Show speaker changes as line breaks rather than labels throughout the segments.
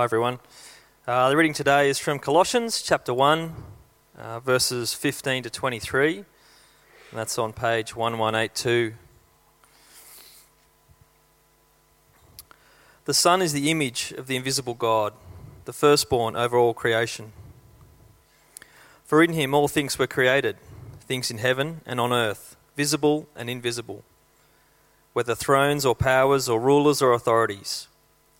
Hi, everyone. Uh, the reading today is from Colossians chapter 1, uh, verses 15 to 23. And that's on page 1182. The Son is the image of the invisible God, the firstborn over all creation. For in him all things were created, things in heaven and on earth, visible and invisible, whether thrones or powers or rulers or authorities.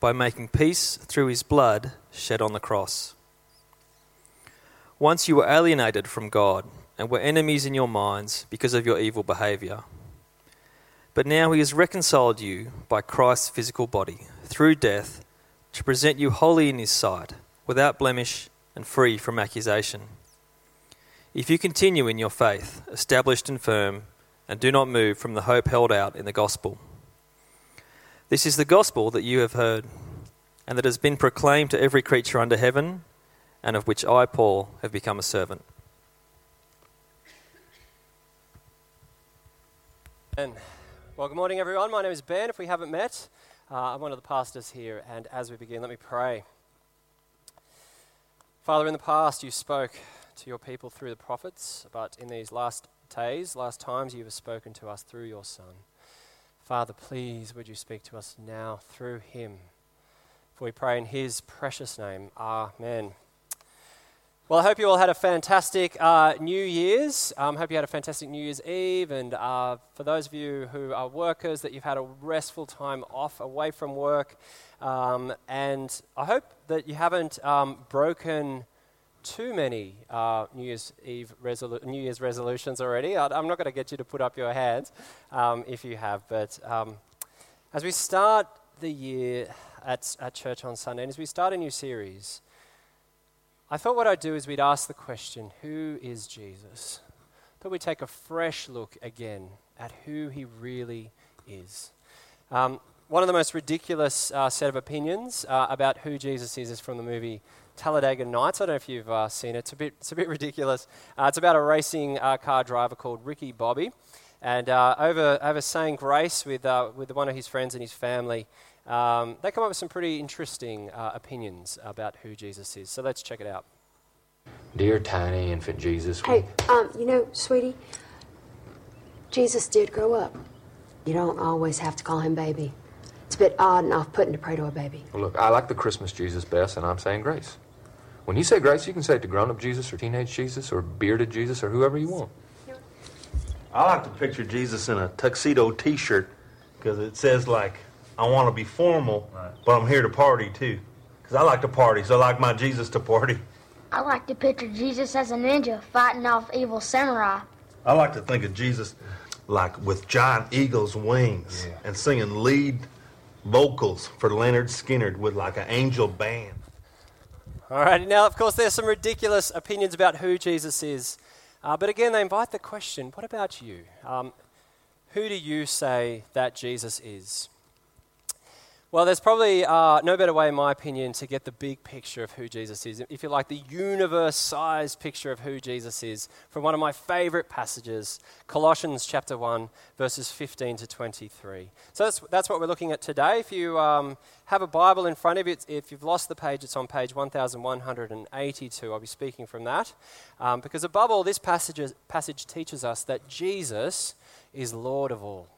by making peace through his blood shed on the cross. Once you were alienated from God and were enemies in your minds because of your evil behavior. But now he has reconciled you by Christ's physical body through death to present you holy in his sight, without blemish and free from accusation. If you continue in your faith, established and firm, and do not move from the hope held out in the gospel. This is the gospel that you have heard, and that has been proclaimed to every creature under heaven, and of which I, Paul, have become a servant.
Ben. Well, good morning, everyone. My name is Ben. If we haven't met, uh, I'm one of the pastors here, and as we begin, let me pray. Father, in the past, you spoke to your people through the prophets, but in these last days, last times, you have spoken to us through your Son. Father, please would you speak to us now through him. For we pray in his precious name. Amen. Well, I hope you all had a fantastic uh, New Year's. I um, hope you had a fantastic New Year's Eve. And uh, for those of you who are workers, that you've had a restful time off away from work. Um, and I hope that you haven't um, broken too many uh, New Year's Eve resolu- New Year's resolutions already. I, am not going to get you to put up your hands um, if you have, but um, as we start the year at, at church on Sunday, and as we start a new series, I thought what I'd do is we'd ask the question, who is Jesus? That we take a fresh look again at who he really is. Um, one of the most ridiculous uh, set of opinions uh, about who Jesus is is from the movie Talladega Nights. I don't know if you've uh, seen it. It's a bit, it's a bit ridiculous. Uh, it's about a racing uh, car driver called Ricky Bobby. And uh, over, over saying grace with, uh, with one of his friends and his family, um, they come up with some pretty interesting uh, opinions about who Jesus is. So let's check it out.
Dear tiny infant Jesus.
Hey, um, you know, sweetie, Jesus did grow up. You don't always have to call him baby. It's a bit odd and off putting to pray to a baby.
Well, look, I like the Christmas Jesus best, and I'm saying grace. When you say grace, you can say it to grown up Jesus or teenage Jesus or bearded Jesus or whoever you want.
I like to picture Jesus in a tuxedo t shirt because it says, like, I want to be formal, right. but I'm here to party too. Because I like to party, so I like my Jesus to party.
I like to picture Jesus as a ninja fighting off evil samurai.
I like to think of Jesus like with giant eagle's wings yeah. and singing lead vocals for Lynyrd Skynyrd with like an angel band.
All right, now, of course, there's some ridiculous opinions about who Jesus is. Uh, but again, they invite the question what about you? Um, who do you say that Jesus is? Well, there's probably uh, no better way, in my opinion, to get the big picture of who Jesus is. If you like, the universe sized picture of who Jesus is from one of my favorite passages, Colossians chapter 1, verses 15 to 23. So that's, that's what we're looking at today. If you um, have a Bible in front of you, if you've lost the page, it's on page 1182. I'll be speaking from that. Um, because above all, this passage, passage teaches us that Jesus is Lord of all.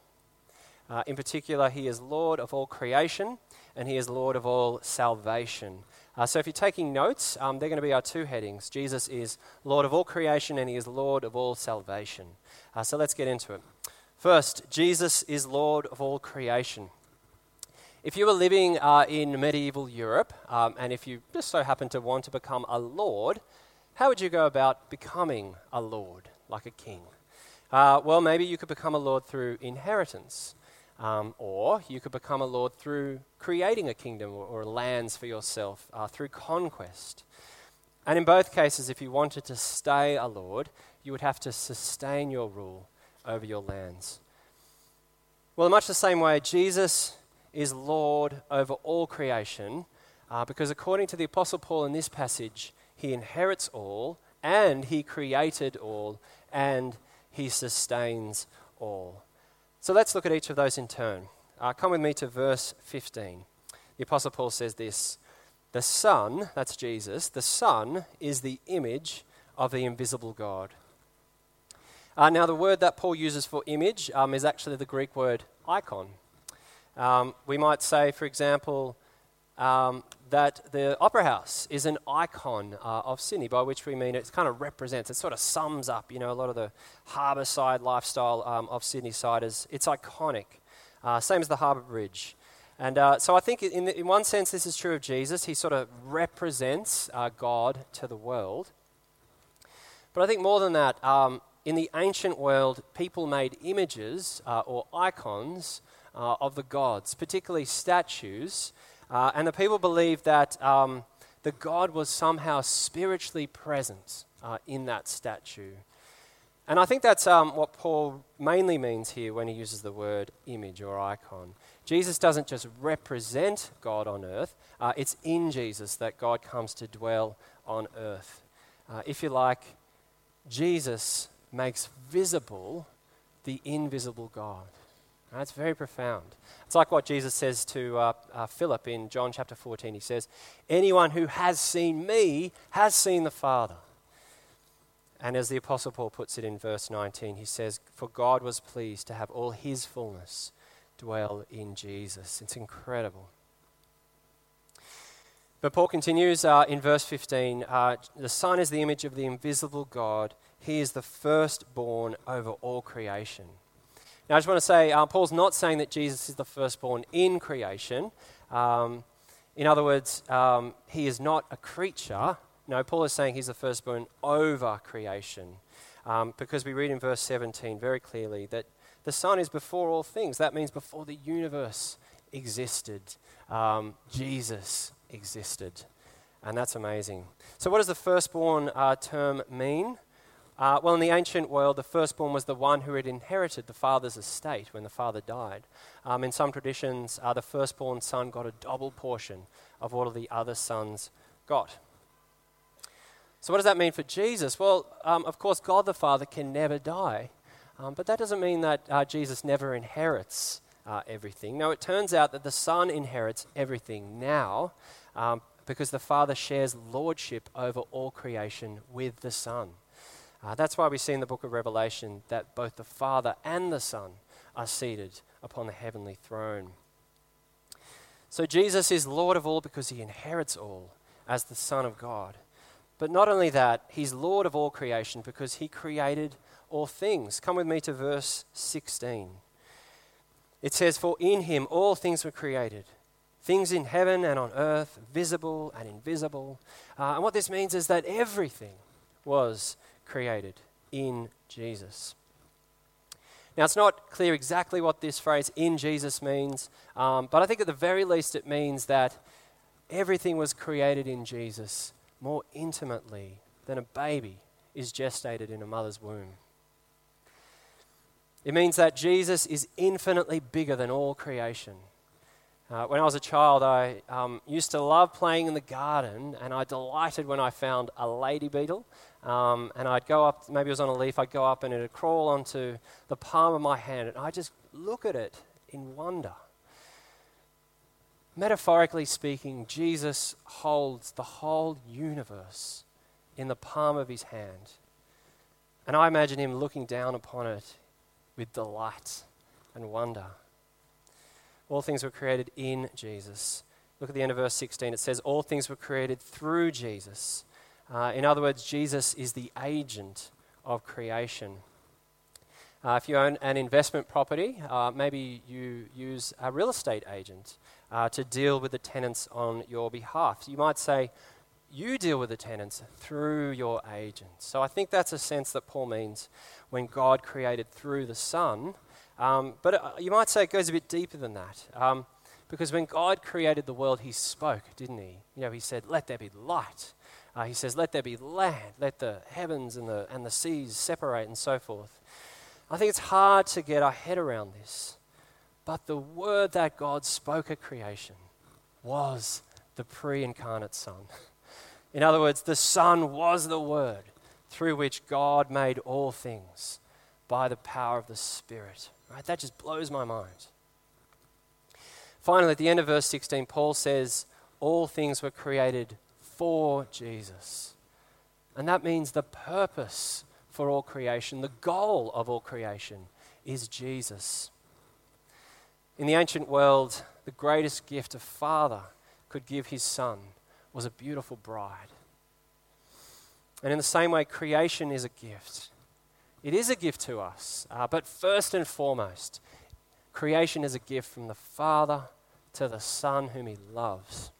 Uh, in particular, he is Lord of all creation and he is Lord of all salvation. Uh, so, if you're taking notes, um, they're going to be our two headings. Jesus is Lord of all creation and he is Lord of all salvation. Uh, so, let's get into it. First, Jesus is Lord of all creation. If you were living uh, in medieval Europe um, and if you just so happened to want to become a lord, how would you go about becoming a lord, like a king? Uh, well, maybe you could become a lord through inheritance. Um, or you could become a lord through creating a kingdom or, or lands for yourself uh, through conquest. And in both cases, if you wanted to stay a lord, you would have to sustain your rule over your lands. Well, in much the same way, Jesus is Lord over all creation uh, because, according to the Apostle Paul in this passage, he inherits all and he created all and he sustains all. So let's look at each of those in turn. Uh, come with me to verse 15. The Apostle Paul says this The Son, that's Jesus, the Son is the image of the invisible God. Uh, now, the word that Paul uses for image um, is actually the Greek word icon. Um, we might say, for example, um, that the Opera House is an icon uh, of Sydney, by which we mean it kind of represents, it sort of sums up, you know, a lot of the harbour side lifestyle um, of Sydney siders. It's iconic, uh, same as the Harbour Bridge. And uh, so I think in, the, in one sense this is true of Jesus. He sort of represents uh, God to the world. But I think more than that, um, in the ancient world, people made images uh, or icons uh, of the gods, particularly statues uh, and the people believed that um, the God was somehow spiritually present uh, in that statue. And I think that's um, what Paul mainly means here when he uses the word image or icon. Jesus doesn't just represent God on earth, uh, it's in Jesus that God comes to dwell on earth. Uh, if you like, Jesus makes visible the invisible God. That's very profound. It's like what Jesus says to uh, uh, Philip in John chapter 14. He says, Anyone who has seen me has seen the Father. And as the Apostle Paul puts it in verse 19, he says, For God was pleased to have all his fullness dwell in Jesus. It's incredible. But Paul continues uh, in verse 15 uh, The Son is the image of the invisible God, he is the firstborn over all creation. Now, I just want to say, uh, Paul's not saying that Jesus is the firstborn in creation. Um, in other words, um, he is not a creature. No, Paul is saying he's the firstborn over creation. Um, because we read in verse 17 very clearly that the Son is before all things. That means before the universe existed, um, Jesus existed. And that's amazing. So, what does the firstborn uh, term mean? Uh, well, in the ancient world, the firstborn was the one who had inherited the father's estate when the father died. Um, in some traditions, uh, the firstborn son got a double portion of what the other sons got. So, what does that mean for Jesus? Well, um, of course, God the Father can never die, um, but that doesn't mean that uh, Jesus never inherits uh, everything. No, it turns out that the Son inherits everything now um, because the Father shares lordship over all creation with the Son. Uh, that's why we see in the book of Revelation that both the Father and the Son are seated upon the heavenly throne. So Jesus is Lord of all because he inherits all as the Son of God. But not only that, he's Lord of all creation because he created all things. Come with me to verse 16. It says, For in him all things were created, things in heaven and on earth, visible and invisible. Uh, and what this means is that everything was created in Jesus. Now, it's not clear exactly what this phrase in Jesus means, um, but I think at the very least it means that everything was created in Jesus more intimately than a baby is gestated in a mother's womb. It means that Jesus is infinitely bigger than all creation. Uh, when I was a child, I um, used to love playing in the garden, and I delighted when I found a lady beetle. Um, and I'd go up, maybe it was on a leaf, I'd go up and it'd crawl onto the palm of my hand, and I'd just look at it in wonder. Metaphorically speaking, Jesus holds the whole universe in the palm of his hand. And I imagine him looking down upon it with delight and wonder. All things were created in Jesus. Look at the end of verse 16. It says, All things were created through Jesus. Uh, in other words, Jesus is the agent of creation. Uh, if you own an investment property, uh, maybe you use a real estate agent uh, to deal with the tenants on your behalf. You might say, you deal with the tenants through your agent. So I think that's a sense that Paul means when God created through the Son, Um, but uh, you might say it goes a bit deeper than that. Um, because when God created the world, He spoke, didn't He? You know, He said, Let there be light. Uh, he says, Let there be land, let the heavens and the, and the seas separate, and so forth. I think it's hard to get our head around this. But the word that God spoke at creation was the pre incarnate Son. In other words, the Son was the Word through which God made all things by the power of the Spirit. Right? That just blows my mind. Finally, at the end of verse 16, Paul says, All things were created for Jesus. And that means the purpose for all creation, the goal of all creation, is Jesus. In the ancient world, the greatest gift a father could give his son was a beautiful bride. And in the same way, creation is a gift. It is a gift to us, uh, but first and foremost, creation is a gift from the Father to the Son whom He loves.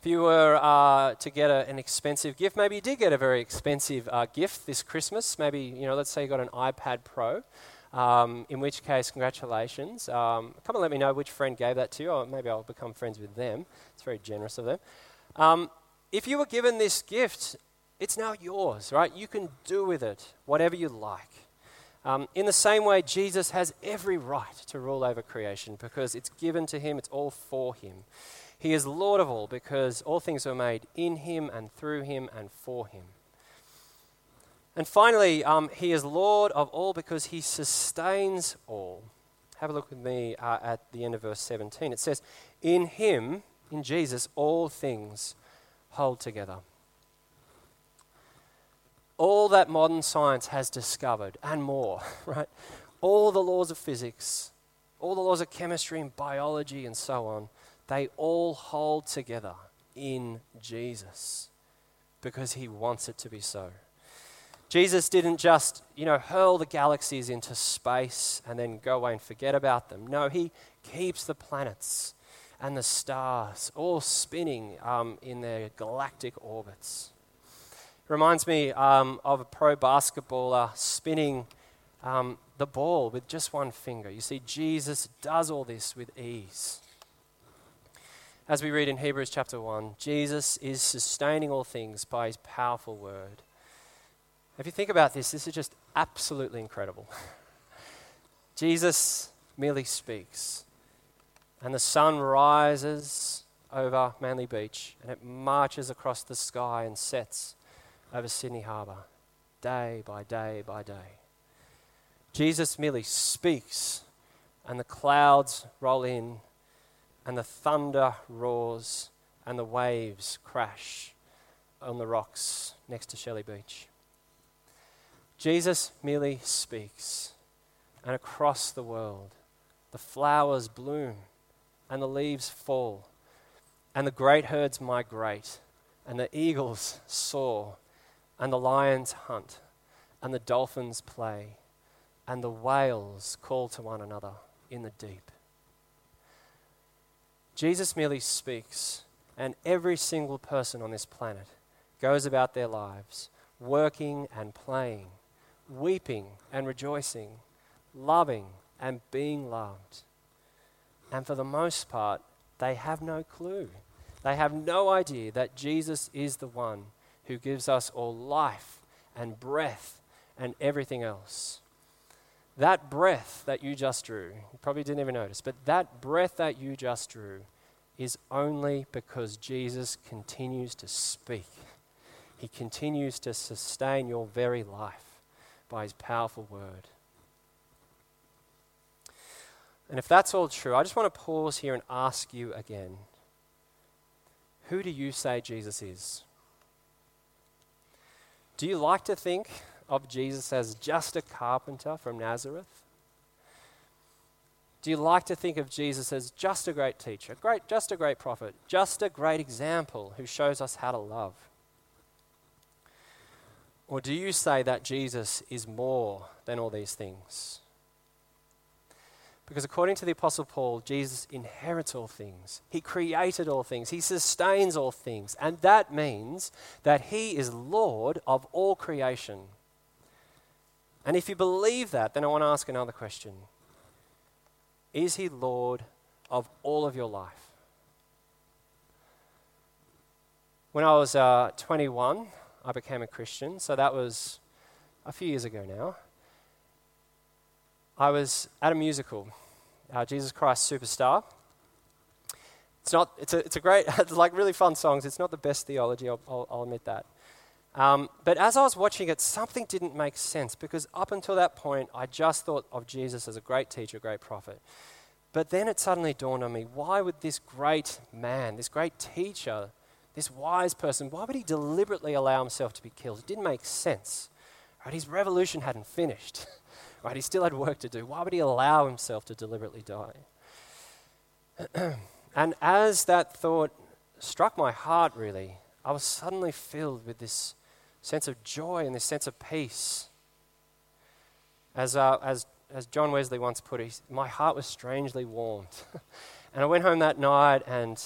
If you were uh, to get a, an expensive gift, maybe you did get a very expensive uh, gift this Christmas. Maybe, you know, let's say you got an iPad Pro, um, in which case, congratulations. Um, come and let me know which friend gave that to you, or maybe I'll become friends with them. It's very generous of them. Um, if you were given this gift, it's now yours, right? You can do with it whatever you like. Um, in the same way, Jesus has every right to rule over creation because it's given to him, it's all for him. He is Lord of all because all things were made in him and through him and for him. And finally, um, he is Lord of all because he sustains all. Have a look with me uh, at the end of verse 17. It says, In him, in Jesus, all things hold together. All that modern science has discovered and more, right? All the laws of physics, all the laws of chemistry and biology and so on, they all hold together in Jesus because he wants it to be so. Jesus didn't just, you know, hurl the galaxies into space and then go away and forget about them. No, he keeps the planets and the stars all spinning um, in their galactic orbits. Reminds me um, of a pro basketballer spinning um, the ball with just one finger. You see, Jesus does all this with ease. As we read in Hebrews chapter 1, Jesus is sustaining all things by his powerful word. If you think about this, this is just absolutely incredible. Jesus merely speaks, and the sun rises over Manly Beach and it marches across the sky and sets over Sydney Harbour day by day by day. Jesus merely speaks and the clouds roll in and the thunder roars and the waves crash on the rocks next to Shelley Beach. Jesus merely speaks and across the world the flowers bloom and the leaves fall, and the great herds migrate, and the eagles soar, and the lions hunt, and the dolphins play, and the whales call to one another in the deep. Jesus merely speaks, and every single person on this planet goes about their lives, working and playing, weeping and rejoicing, loving and being loved. And for the most part, they have no clue. They have no idea that Jesus is the one who gives us all life and breath and everything else. That breath that you just drew, you probably didn't even notice, but that breath that you just drew is only because Jesus continues to speak. He continues to sustain your very life by his powerful word. And if that's all true, I just want to pause here and ask you again who do you say Jesus is? Do you like to think of Jesus as just a carpenter from Nazareth? Do you like to think of Jesus as just a great teacher, great, just a great prophet, just a great example who shows us how to love? Or do you say that Jesus is more than all these things? Because according to the Apostle Paul, Jesus inherits all things. He created all things. He sustains all things. And that means that He is Lord of all creation. And if you believe that, then I want to ask another question Is He Lord of all of your life? When I was uh, 21, I became a Christian, so that was a few years ago now. I was at a musical, uh, Jesus Christ Superstar. It's not. It's a. It's a great. It's like really fun songs. It's not the best theology. I'll, I'll, I'll admit that. Um, but as I was watching it, something didn't make sense because up until that point, I just thought of Jesus as a great teacher, a great prophet. But then it suddenly dawned on me why would this great man, this great teacher, this wise person, why would he deliberately allow himself to be killed? It didn't make sense. Right? His revolution hadn't finished. Right? He still had work to do. Why would he allow himself to deliberately die? and as that thought struck my heart, really, I was suddenly filled with this sense of joy and this sense of peace. As, uh, as, as John Wesley once put it, my heart was strangely warmed. and I went home that night and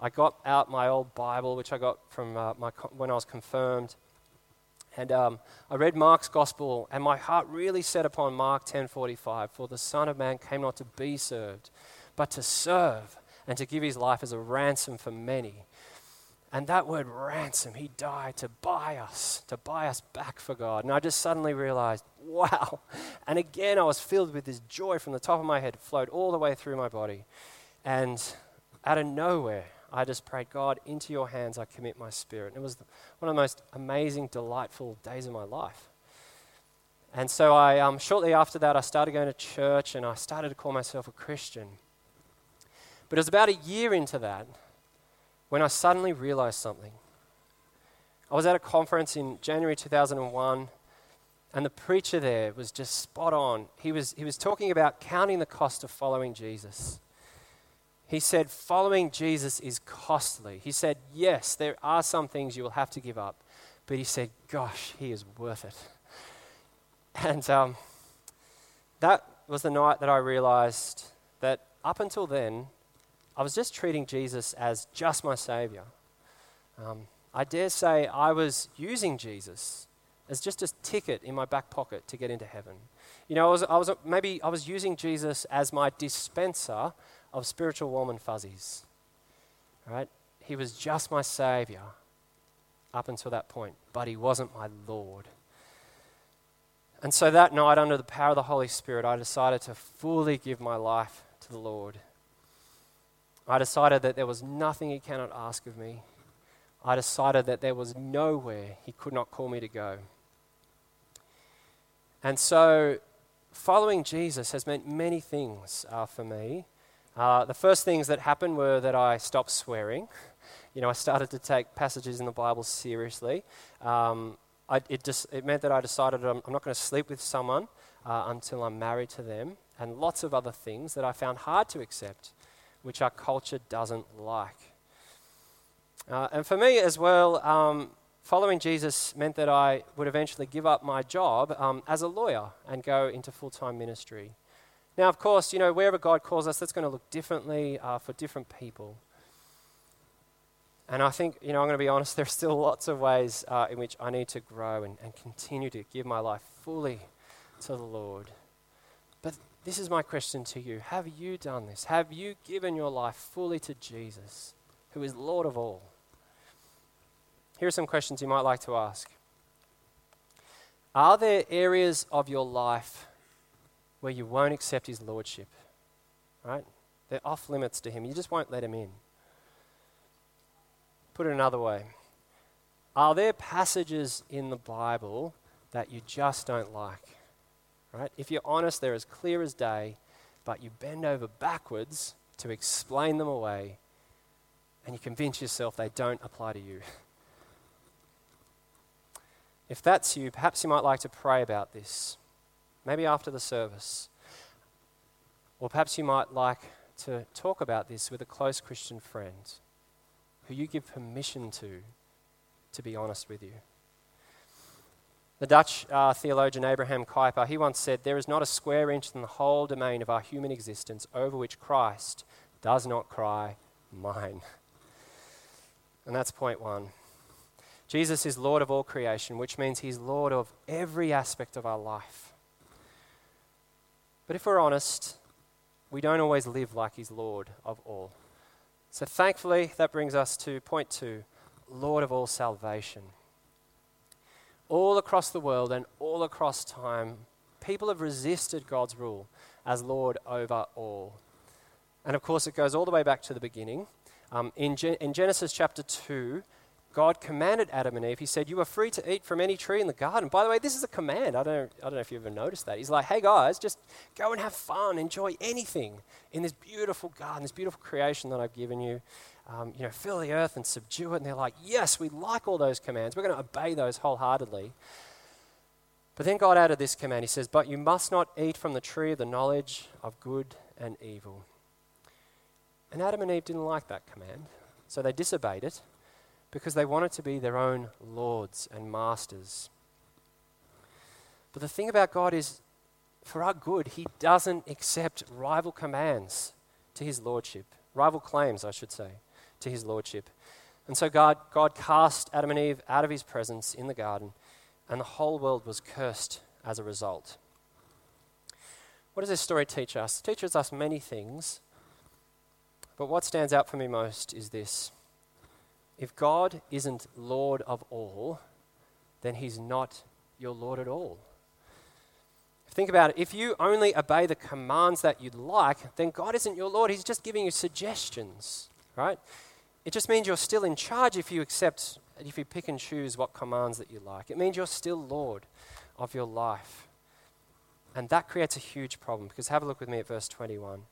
I got out my old Bible, which I got from uh, my, when I was confirmed. And um, I read Mark's gospel, and my heart really set upon Mark 10:45. For the Son of Man came not to be served, but to serve, and to give his life as a ransom for many. And that word ransom, he died to buy us, to buy us back for God. And I just suddenly realized, wow. And again, I was filled with this joy from the top of my head, flowed all the way through my body. And out of nowhere, I just prayed, God, into your hands I commit my spirit. And it was one of the most amazing, delightful days of my life. And so I, um, shortly after that, I started going to church and I started to call myself a Christian. But it was about a year into that when I suddenly realized something. I was at a conference in January 2001, and the preacher there was just spot on. He was, he was talking about counting the cost of following Jesus. He said, Following Jesus is costly. He said, Yes, there are some things you will have to give up, but he said, Gosh, he is worth it. And um, that was the night that I realized that up until then, I was just treating Jesus as just my Savior. Um, I dare say I was using Jesus as just a ticket in my back pocket to get into heaven. You know, I was, I was maybe I was using Jesus as my dispenser of spiritual warm and fuzzies. Right? He was just my Savior up until that point, but He wasn't my Lord. And so that night, under the power of the Holy Spirit, I decided to fully give my life to the Lord. I decided that there was nothing He cannot ask of me. I decided that there was nowhere He could not call me to go. And so, following Jesus has meant many things uh, for me. Uh, the first things that happened were that I stopped swearing. You know, I started to take passages in the Bible seriously. Um, I, it, just, it meant that I decided I'm, I'm not going to sleep with someone uh, until I'm married to them, and lots of other things that I found hard to accept which our culture doesn't like. Uh, and for me as well, um, following Jesus meant that I would eventually give up my job um, as a lawyer and go into full time ministry. Now, of course, you know, wherever God calls us, that's going to look differently uh, for different people. And I think, you know, I'm going to be honest, there are still lots of ways uh, in which I need to grow and, and continue to give my life fully to the Lord. But this is my question to you. Have you done this? Have you given your life fully to Jesus, who is Lord of all? Here are some questions you might like to ask. Are there areas of your life where you won't accept his lordship? Right? They're off limits to him. You just won't let him in. Put it another way. Are there passages in the Bible that you just don't like? Right? If you're honest, they're as clear as day, but you bend over backwards to explain them away and you convince yourself they don't apply to you. If that's you, perhaps you might like to pray about this, maybe after the service. Or perhaps you might like to talk about this with a close Christian friend who you give permission to to be honest with you. The Dutch uh, theologian Abraham Kuyper, he once said, There is not a square inch in the whole domain of our human existence over which Christ does not cry, Mine. And that's point one. Jesus is Lord of all creation, which means he's Lord of every aspect of our life. But if we're honest, we don't always live like he's Lord of all. So thankfully, that brings us to point two Lord of all salvation. All across the world and all across time, people have resisted God's rule as Lord over all. And of course, it goes all the way back to the beginning. Um, in, Gen- in Genesis chapter 2, God commanded Adam and Eve, He said, You are free to eat from any tree in the garden. By the way, this is a command. I don't, I don't know if you've ever noticed that. He's like, Hey guys, just go and have fun, enjoy anything in this beautiful garden, this beautiful creation that I've given you. Um, you know, fill the earth and subdue it. And they're like, Yes, we like all those commands. We're going to obey those wholeheartedly. But then God added this command He says, But you must not eat from the tree of the knowledge of good and evil. And Adam and Eve didn't like that command, so they disobeyed it because they wanted to be their own lords and masters. But the thing about God is, for our good, He doesn't accept rival commands to His lordship, rival claims, I should say, to His lordship. And so God, God cast Adam and Eve out of His presence in the garden, and the whole world was cursed as a result. What does this story teach us? It teaches us many things, but what stands out for me most is this if God isn't Lord of all, then He's not your Lord at all. Think about it. If you only obey the commands that you'd like, then God isn't your Lord. He's just giving you suggestions, right? It just means you're still in charge if you accept, if you pick and choose what commands that you like. It means you're still Lord of your life. And that creates a huge problem because have a look with me at verse 21.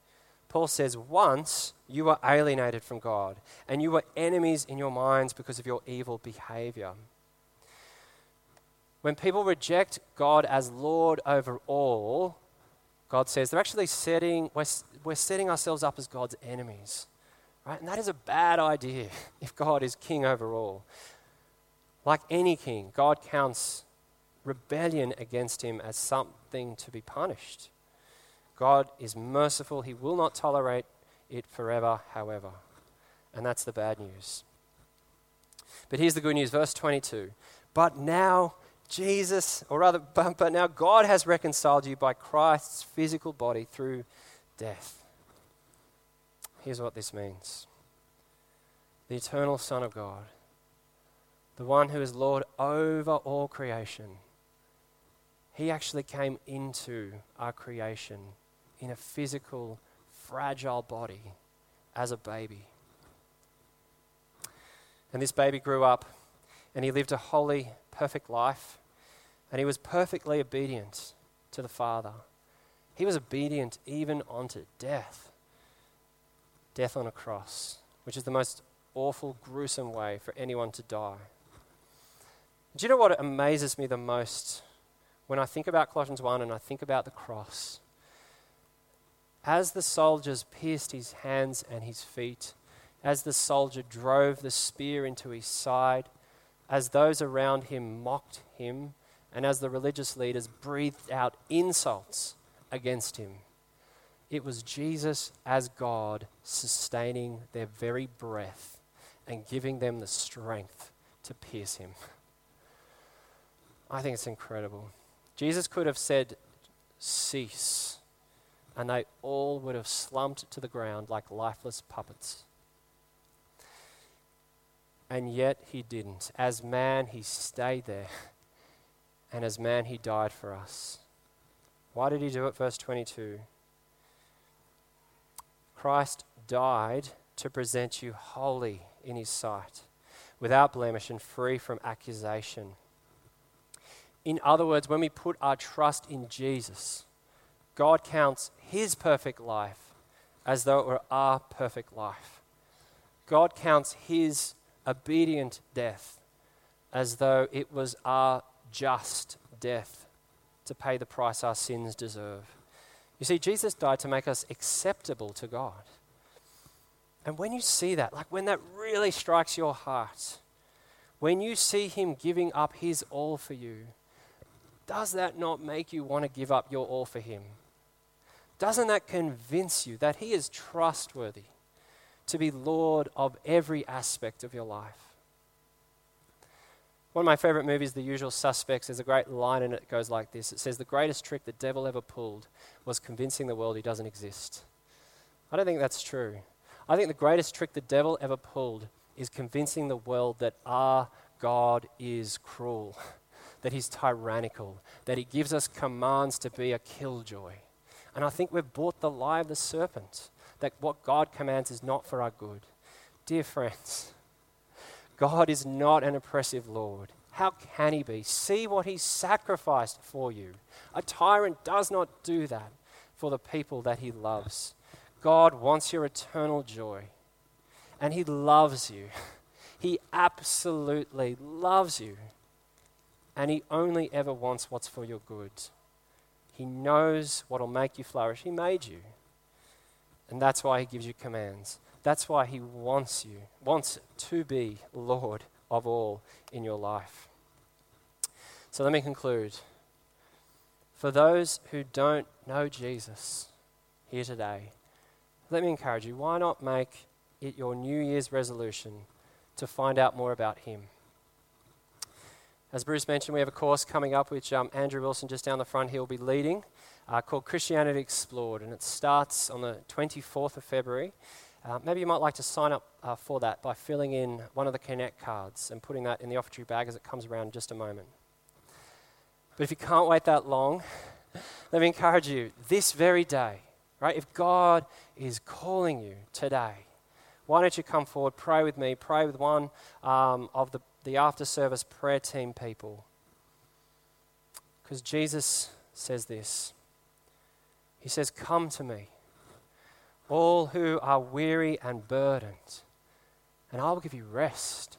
Paul says, Once you were alienated from God, and you were enemies in your minds because of your evil behavior. When people reject God as Lord over all, God says they're actually setting, we're, we're setting ourselves up as God's enemies. Right? And that is a bad idea if God is king over all. Like any king, God counts rebellion against him as something to be punished. God is merciful. He will not tolerate it forever, however. And that's the bad news. But here's the good news, verse 22. But now Jesus, or rather, but, but now God has reconciled you by Christ's physical body through death. Here's what this means the eternal Son of God, the one who is Lord over all creation, he actually came into our creation in a physical, fragile body as a baby. And this baby grew up and he lived a holy, perfect life. And he was perfectly obedient to the Father. He was obedient even unto death death on a cross, which is the most awful, gruesome way for anyone to die. Do you know what amazes me the most when I think about Colossians 1 and I think about the cross? As the soldiers pierced his hands and his feet, as the soldier drove the spear into his side, as those around him mocked him, and as the religious leaders breathed out insults against him, it was Jesus as God sustaining their very breath and giving them the strength to pierce him. I think it's incredible. Jesus could have said, Cease and they all would have slumped to the ground like lifeless puppets. And yet he didn't. As man, he stayed there. And as man, he died for us. Why did he do it? Verse 22. Christ died to present you holy in his sight, without blemish and free from accusation. In other words, when we put our trust in Jesus, God counts his perfect life as though it were our perfect life. God counts his obedient death as though it was our just death to pay the price our sins deserve. You see, Jesus died to make us acceptable to God. And when you see that, like when that really strikes your heart, when you see him giving up his all for you, does that not make you want to give up your all for him? Doesn't that convince you that He is trustworthy to be Lord of every aspect of your life? One of my favorite movies, The Usual Suspects, there's a great line in it that goes like this It says, The greatest trick the devil ever pulled was convincing the world he doesn't exist. I don't think that's true. I think the greatest trick the devil ever pulled is convincing the world that our God is cruel, that he's tyrannical, that he gives us commands to be a killjoy. And I think we've bought the lie of the serpent, that what God commands is not for our good. Dear friends, God is not an oppressive Lord. How can he be? See what he sacrificed for you. A tyrant does not do that for the people that he loves. God wants your eternal joy, and he loves you. He absolutely loves you, and he only ever wants what's for your good. He knows what will make you flourish. He made you, and that's why he gives you commands. That's why He wants you, wants to be Lord of all in your life. So let me conclude. For those who don't know Jesus here today, let me encourage you why not make it your New Year's resolution to find out more about Him? As Bruce mentioned, we have a course coming up which um, Andrew Wilson, just down the front here, will be leading uh, called Christianity Explored, and it starts on the 24th of February. Uh, maybe you might like to sign up uh, for that by filling in one of the Connect cards and putting that in the offertory bag as it comes around in just a moment. But if you can't wait that long, let me encourage you this very day, right? If God is calling you today, why don't you come forward, pray with me, pray with one um, of the, the after service prayer team people? Because Jesus says this He says, Come to me all who are weary and burdened, and I will give you rest.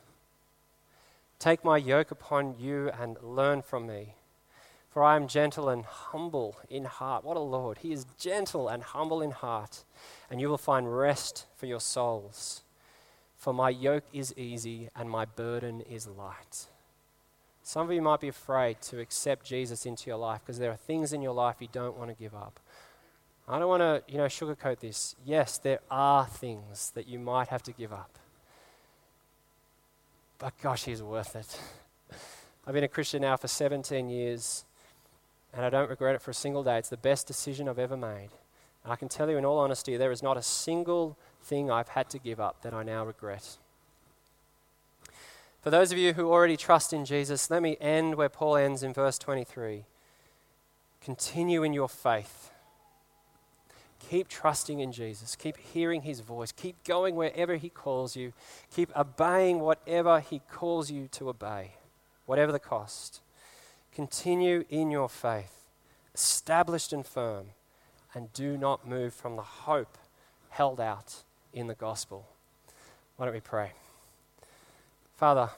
Take my yoke upon you and learn from me. For I am gentle and humble in heart. What a Lord! He is gentle and humble in heart, and you will find rest for your souls. For my yoke is easy and my burden is light. Some of you might be afraid to accept Jesus into your life because there are things in your life you don't want to give up. I don't want to, you know, sugarcoat this. Yes, there are things that you might have to give up. But gosh, he's worth it. I've been a Christian now for 17 years, and I don't regret it for a single day. It's the best decision I've ever made. I can tell you in all honesty, there is not a single thing I've had to give up that I now regret. For those of you who already trust in Jesus, let me end where Paul ends in verse 23. Continue in your faith Keep trusting in Jesus. Keep hearing his voice. Keep going wherever he calls you. Keep obeying whatever he calls you to obey, whatever the cost. Continue in your faith, established and firm, and do not move from the hope held out in the gospel. Why don't we pray? Father,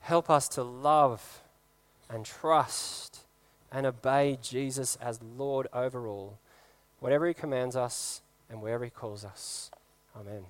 help us to love and trust and obey Jesus as Lord over all whatever He commands us and wherever He calls us. Amen.